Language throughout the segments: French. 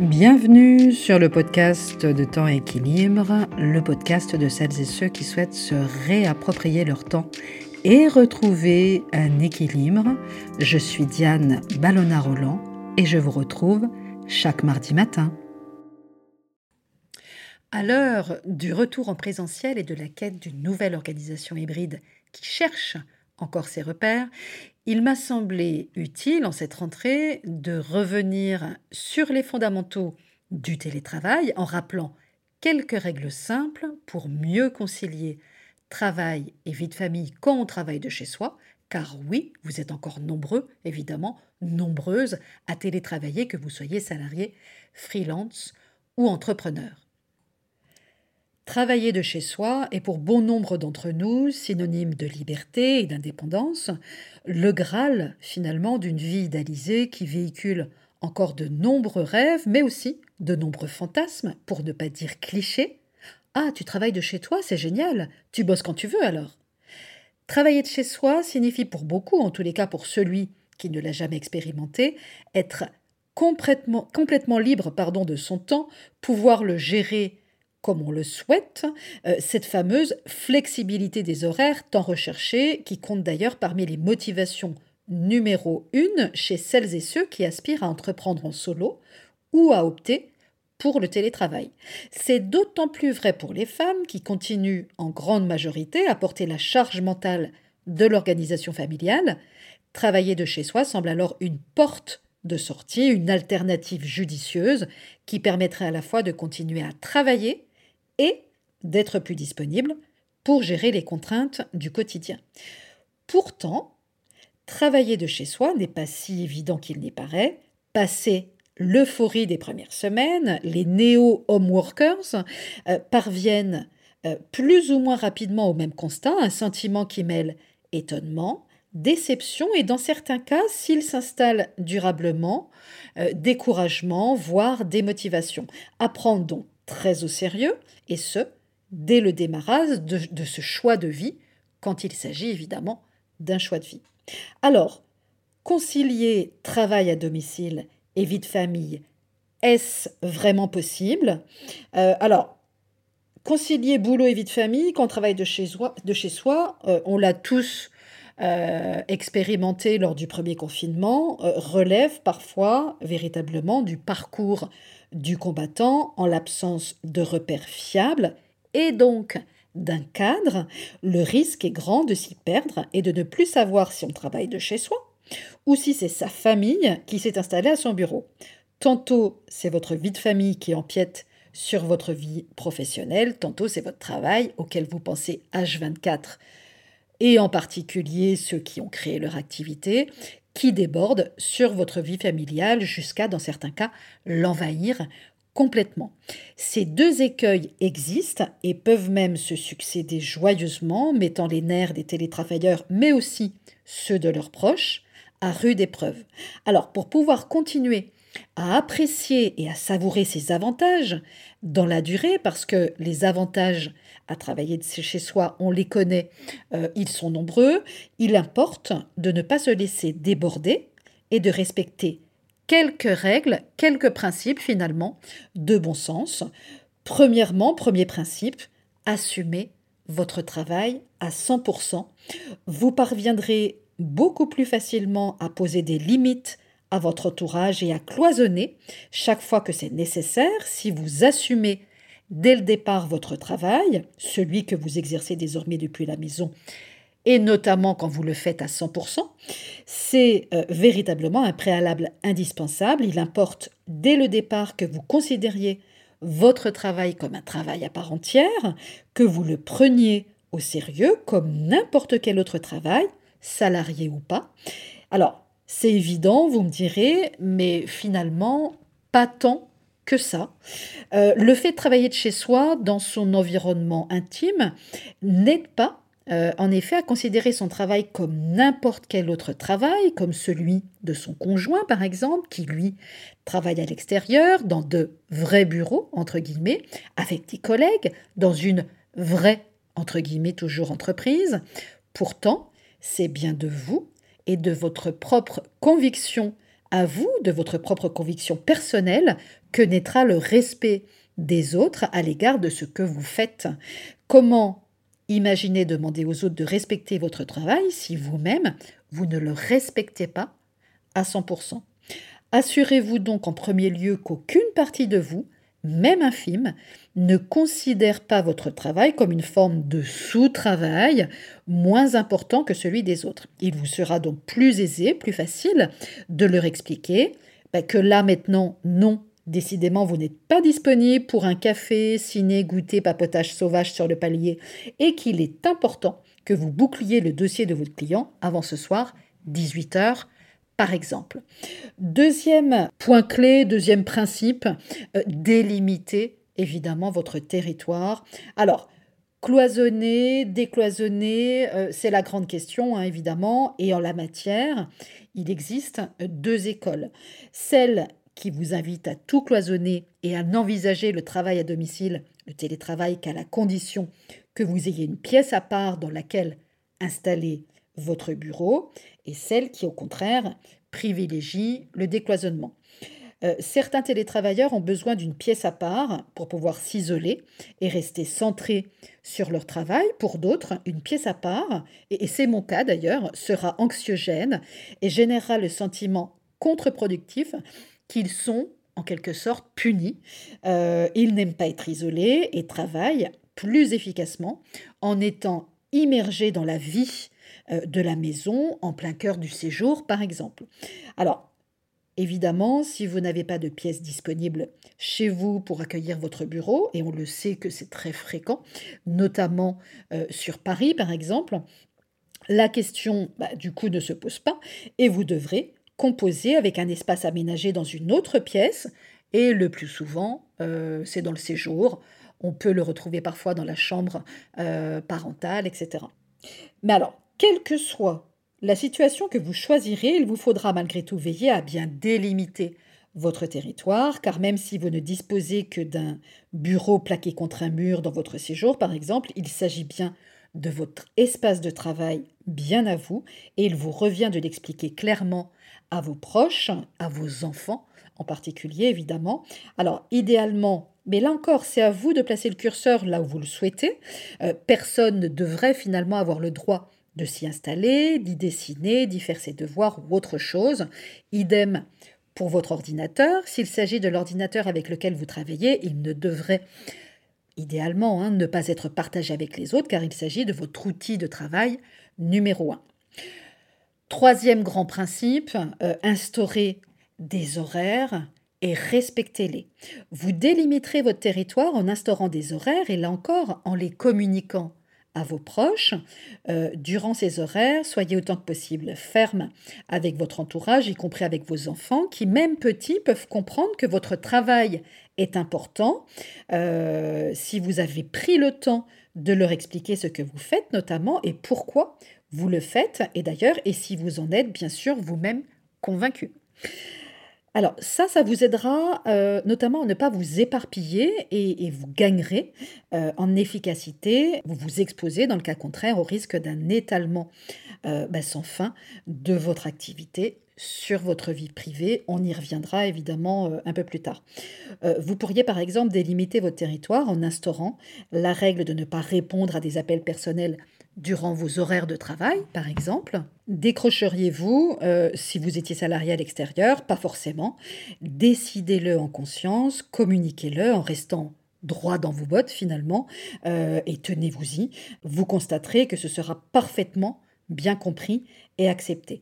Bienvenue sur le podcast de Temps Équilibre, le podcast de celles et ceux qui souhaitent se réapproprier leur temps et retrouver un équilibre. Je suis Diane Ballona-Roland et je vous retrouve chaque mardi matin. À l'heure du retour en présentiel et de la quête d'une nouvelle organisation hybride qui cherche encore ses repères, il m'a semblé utile en cette rentrée de revenir sur les fondamentaux du télétravail en rappelant quelques règles simples pour mieux concilier travail et vie de famille quand on travaille de chez soi, car oui, vous êtes encore nombreux, évidemment, nombreuses à télétravailler, que vous soyez salarié, freelance ou entrepreneur. Travailler de chez soi est pour bon nombre d'entre nous synonyme de liberté et d'indépendance, le Graal finalement d'une vie idéalisée qui véhicule encore de nombreux rêves, mais aussi de nombreux fantasmes, pour ne pas dire clichés. Ah, tu travailles de chez toi, c'est génial, tu bosses quand tu veux alors. Travailler de chez soi signifie pour beaucoup, en tous les cas pour celui qui ne l'a jamais expérimenté, être complètement, complètement libre pardon, de son temps, pouvoir le gérer comme on le souhaite, euh, cette fameuse flexibilité des horaires tant recherchée, qui compte d'ailleurs parmi les motivations numéro une chez celles et ceux qui aspirent à entreprendre en solo ou à opter pour le télétravail. C'est d'autant plus vrai pour les femmes qui continuent en grande majorité à porter la charge mentale de l'organisation familiale. Travailler de chez soi semble alors une porte de sortie, une alternative judicieuse qui permettrait à la fois de continuer à travailler et d'être plus disponible pour gérer les contraintes du quotidien. Pourtant, travailler de chez soi n'est pas si évident qu'il n'y paraît. Passer l'euphorie des premières semaines, les néo-homeworkers euh, parviennent euh, plus ou moins rapidement au même constat, un sentiment qui mêle étonnement, déception et dans certains cas, s'il s'installe durablement, euh, découragement, voire démotivation. Apprendre donc très au sérieux, et ce, dès le démarrage de, ce choix de vie, quand il s'agit évidemment d'un choix de vie. Alors, concilier travail à domicile et vie de famille, est-ce vraiment possible? Euh, Alors, concilier boulot et vie de famille quand on travaille de chez soi, de chez soi euh, on l'a tous euh, expérimenté lors du premier confinement, relève parfois véritablement du parcours du combattant en l'absence de repères fiables et donc d'un cadre, le risque est grand de s'y perdre et de ne plus savoir si on travaille de chez soi ou si c'est sa famille qui s'est installée à son bureau. Tantôt c'est votre vie de famille qui empiète sur votre vie professionnelle, tantôt c'est votre travail auquel vous pensez H24 et en particulier ceux qui ont créé leur activité, qui déborde sur votre vie familiale jusqu'à, dans certains cas, l'envahir complètement. Ces deux écueils existent et peuvent même se succéder joyeusement, mettant les nerfs des télétravailleurs, mais aussi ceux de leurs proches, à rude épreuve. Alors, pour pouvoir continuer à apprécier et à savourer ces avantages dans la durée, parce que les avantages à travailler chez soi, on les connaît, euh, ils sont nombreux, il importe de ne pas se laisser déborder et de respecter quelques règles, quelques principes finalement de bon sens. Premièrement, premier principe, assumez votre travail à 100%. Vous parviendrez beaucoup plus facilement à poser des limites à votre entourage et à cloisonner chaque fois que c'est nécessaire si vous assumez dès le départ votre travail, celui que vous exercez désormais depuis la maison, et notamment quand vous le faites à 100%, c'est euh, véritablement un préalable indispensable. Il importe dès le départ que vous considériez votre travail comme un travail à part entière, que vous le preniez au sérieux comme n'importe quel autre travail, salarié ou pas. Alors, c'est évident, vous me direz, mais finalement, pas tant que ça. Euh, le fait de travailler de chez soi, dans son environnement intime, n'aide pas, euh, en effet, à considérer son travail comme n'importe quel autre travail, comme celui de son conjoint, par exemple, qui, lui, travaille à l'extérieur, dans de vrais bureaux, entre guillemets, avec des collègues, dans une vraie, entre guillemets, toujours entreprise. Pourtant, c'est bien de vous et de votre propre conviction à vous de votre propre conviction personnelle que naîtra le respect des autres à l'égard de ce que vous faites. Comment imaginer demander aux autres de respecter votre travail si vous-même, vous ne le respectez pas à 100% Assurez-vous donc en premier lieu qu'aucune partie de vous, même infime, ne considère pas votre travail comme une forme de sous-travail moins important que celui des autres. Il vous sera donc plus aisé, plus facile de leur expliquer bah, que là maintenant, non, Décidément, vous n'êtes pas disponible pour un café, ciné, goûter, papotage sauvage sur le palier et qu'il est important que vous boucliez le dossier de votre client avant ce soir, 18h par exemple. Deuxième point clé, deuxième principe, euh, délimiter évidemment votre territoire. Alors, cloisonner, décloisonner, euh, c'est la grande question, hein, évidemment. Et en la matière, il existe deux écoles. Celle qui vous invite à tout cloisonner et à n'envisager le travail à domicile, le télétravail, qu'à la condition que vous ayez une pièce à part dans laquelle installer votre bureau, et celle qui, au contraire, privilégie le décloisonnement. Euh, certains télétravailleurs ont besoin d'une pièce à part pour pouvoir s'isoler et rester centrés sur leur travail. Pour d'autres, une pièce à part, et c'est mon cas d'ailleurs, sera anxiogène et générera le sentiment contre-productif qu'ils sont en quelque sorte punis. Euh, ils n'aiment pas être isolés et travaillent plus efficacement en étant immergés dans la vie de la maison en plein cœur du séjour, par exemple. Alors, Évidemment, si vous n'avez pas de pièces disponibles chez vous pour accueillir votre bureau, et on le sait que c'est très fréquent, notamment euh, sur Paris par exemple, la question bah, du coup ne se pose pas et vous devrez composé avec un espace aménagé dans une autre pièce, et le plus souvent, euh, c'est dans le séjour. On peut le retrouver parfois dans la chambre euh, parentale, etc. Mais alors, quelle que soit la situation que vous choisirez, il vous faudra malgré tout veiller à bien délimiter votre territoire, car même si vous ne disposez que d'un bureau plaqué contre un mur dans votre séjour, par exemple, il s'agit bien de votre espace de travail bien à vous, et il vous revient de l'expliquer clairement à vos proches, à vos enfants en particulier évidemment. Alors idéalement, mais là encore, c'est à vous de placer le curseur là où vous le souhaitez. Euh, personne ne devrait finalement avoir le droit de s'y installer, d'y dessiner, d'y faire ses devoirs ou autre chose. Idem pour votre ordinateur. S'il s'agit de l'ordinateur avec lequel vous travaillez, il ne devrait idéalement hein, ne pas être partagé avec les autres car il s'agit de votre outil de travail numéro un. Troisième grand principe, euh, instaurer des horaires et respectez-les. Vous délimiterez votre territoire en instaurant des horaires et là encore en les communiquant à vos proches. Euh, durant ces horaires, soyez autant que possible ferme avec votre entourage, y compris avec vos enfants, qui même petits peuvent comprendre que votre travail est important. Euh, si vous avez pris le temps de leur expliquer ce que vous faites notamment et pourquoi vous le faites, et d'ailleurs, et si vous en êtes bien sûr vous-même convaincu. Alors ça, ça vous aidera euh, notamment à ne pas vous éparpiller et, vous gagnerez euh, en efficacité. Vous vous exposez dans le cas contraire au risque d'un étalement euh, bah, sans fin de votre activité sur votre vie privée. On y reviendra évidemment un peu plus tard. vous pourriez par exemple délimiter votre territoire en instaurant la règle de ne pas répondre à des appels personnels durant vos horaires de travail, par exemple Décrocheriez-vous euh, si vous étiez salarié à l'extérieur Pas forcément. Décidez-le en conscience, communiquez-le en restant droit dans vos bottes finalement, euh, et tenez-vous-y. Vous constaterez que ce sera parfaitement bien compris et accepté.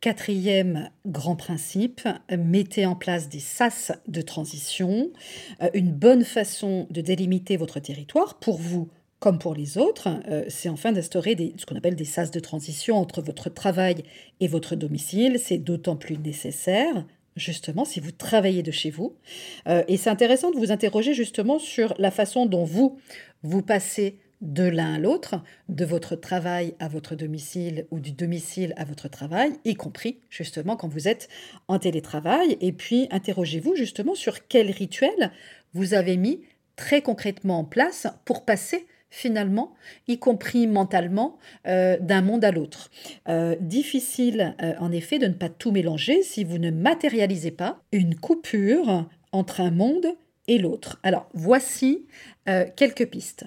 Quatrième grand principe, mettez en place des sas de transition, euh, une bonne façon de délimiter votre territoire pour vous comme pour les autres, euh, c'est enfin d'instaurer ce qu'on appelle des sas de transition entre votre travail et votre domicile. C'est d'autant plus nécessaire, justement, si vous travaillez de chez vous. Euh, et c'est intéressant de vous interroger justement sur la façon dont vous, vous passez de l'un à l'autre, de votre travail à votre domicile ou du domicile à votre travail, y compris justement quand vous êtes en télétravail. Et puis interrogez-vous justement sur quel rituel vous avez mis très concrètement en place pour passer finalement, y compris mentalement, euh, d'un monde à l'autre. Euh, difficile, euh, en effet, de ne pas tout mélanger si vous ne matérialisez pas une coupure entre un monde et l'autre. Alors, voici quelques pistes.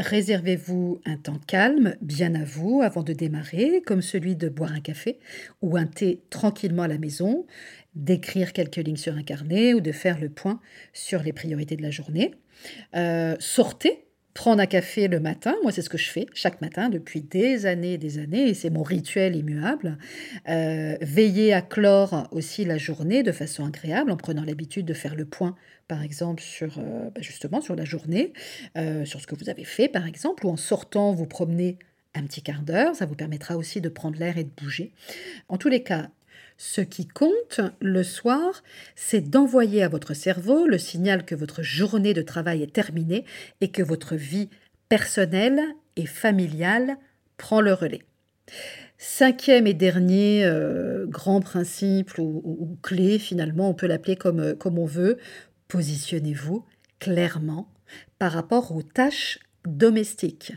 Réservez-vous un temps calme, bien à vous, avant de démarrer, comme celui de boire un café ou un thé tranquillement à la maison, d'écrire quelques lignes sur un carnet ou de faire le point sur les priorités de la journée. sortez prendre un café le matin, moi c'est ce que je fais chaque matin depuis des années et des années, et c'est mon rituel immuable. Euh, veiller à clore aussi la journée de façon agréable en prenant l'habitude de faire le point, par exemple, sur euh, bah, la journée, euh, sur ce que vous avez fait, par exemple, ou en sortant vous promener un petit quart d'heure, ça vous permettra aussi de prendre l'air et de bouger. En tous les cas, ce qui compte le soir, c'est d'envoyer à votre cerveau le signal que votre journée de travail est terminée et que votre vie personnelle et familiale prend le relais. Cinquième et dernier euh, grand principe ou, clé, finalement, on peut l'appeler euh, comme on veut, positionnez-vous clairement par rapport aux tâches domestiques.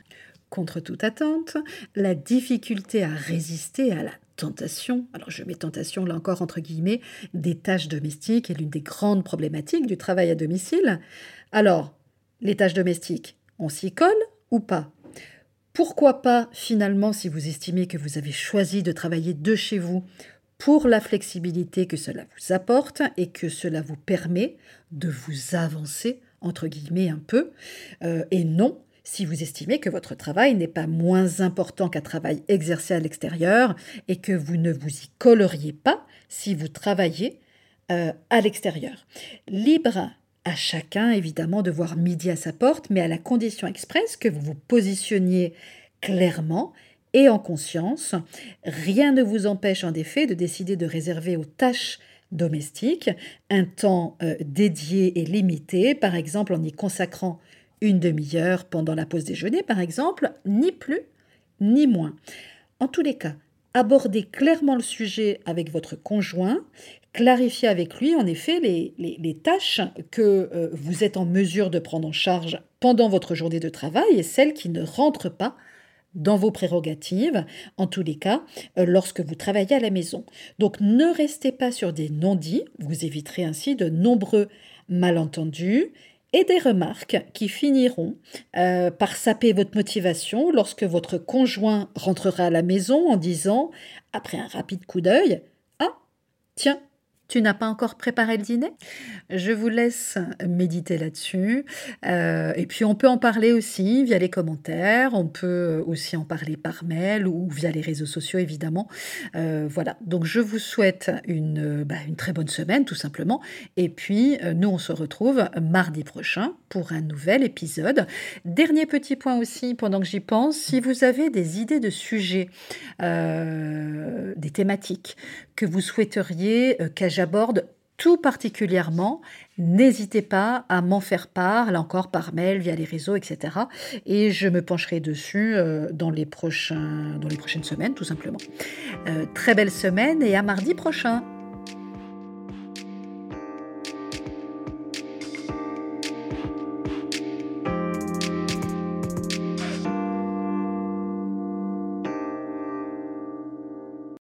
Contre toute attente, la difficulté à résister à la tentation, alors je mets tentation là encore entre guillemets, des tâches domestiques est l'une des grandes problématiques du travail à domicile. Alors, les tâches domestiques, on s'y colle ou pas? Pourquoi pas finalement si vous estimez que vous avez choisi de travailler de chez vous pour la flexibilité que cela vous apporte et que cela vous permet de vous avancer entre guillemets un peu, euh, et non si vous estimez que votre travail n'est pas moins important qu'un travail exercé à l'extérieur et que vous ne vous y colleriez pas si vous travaillez euh, à l'extérieur. Libre à chacun, évidemment, de voir midi à sa porte, mais à la condition expresse que vous vous positionniez clairement et en conscience. Rien ne vous empêche en effet de décider de réserver aux tâches domestiques un temps euh, dédié et limité, par exemple en y consacrant une demi-heure pendant la pause déjeuner, par exemple, ni plus ni moins. En tous les cas, abordez clairement le sujet avec votre conjoint, clarifiez avec lui en effet les, tâches que euh, vous êtes en mesure de prendre en charge pendant votre journée de travail et celles qui ne rentrent pas dans vos prérogatives, en tous les cas, euh, lorsque vous travaillez à la maison. Donc ne restez pas sur des non-dits, vous éviterez ainsi de nombreux malentendus et des remarques qui finiront euh, par saper votre motivation lorsque votre conjoint rentrera à la maison en disant, après un rapide coup d'œil, Ah, tiens, tu n'as pas encore préparé le dîner? Je vous laisse méditer là-dessus. Euh, et puis on peut en parler aussi via les commentaires, on peut aussi en parler par mail ou via les réseaux sociaux évidemment. Euh, voilà, donc je vous souhaite une, bah, une, très bonne semaine tout simplement. Et puis euh, nous on se retrouve mardi prochain pour un nouvel épisode. Dernier petit point aussi pendant que j'y pense, si vous avez des idées de sujets, des thématiques que vous souhaiteriez que j'aborde tout particulièrement, n'hésitez pas à m'en faire part, là encore par mail, via les réseaux, etc. Et je me pencherai dessus euh, dans, les prochains, dans les prochaines semaines, tout simplement. Euh, très belle semaine et à mardi prochain.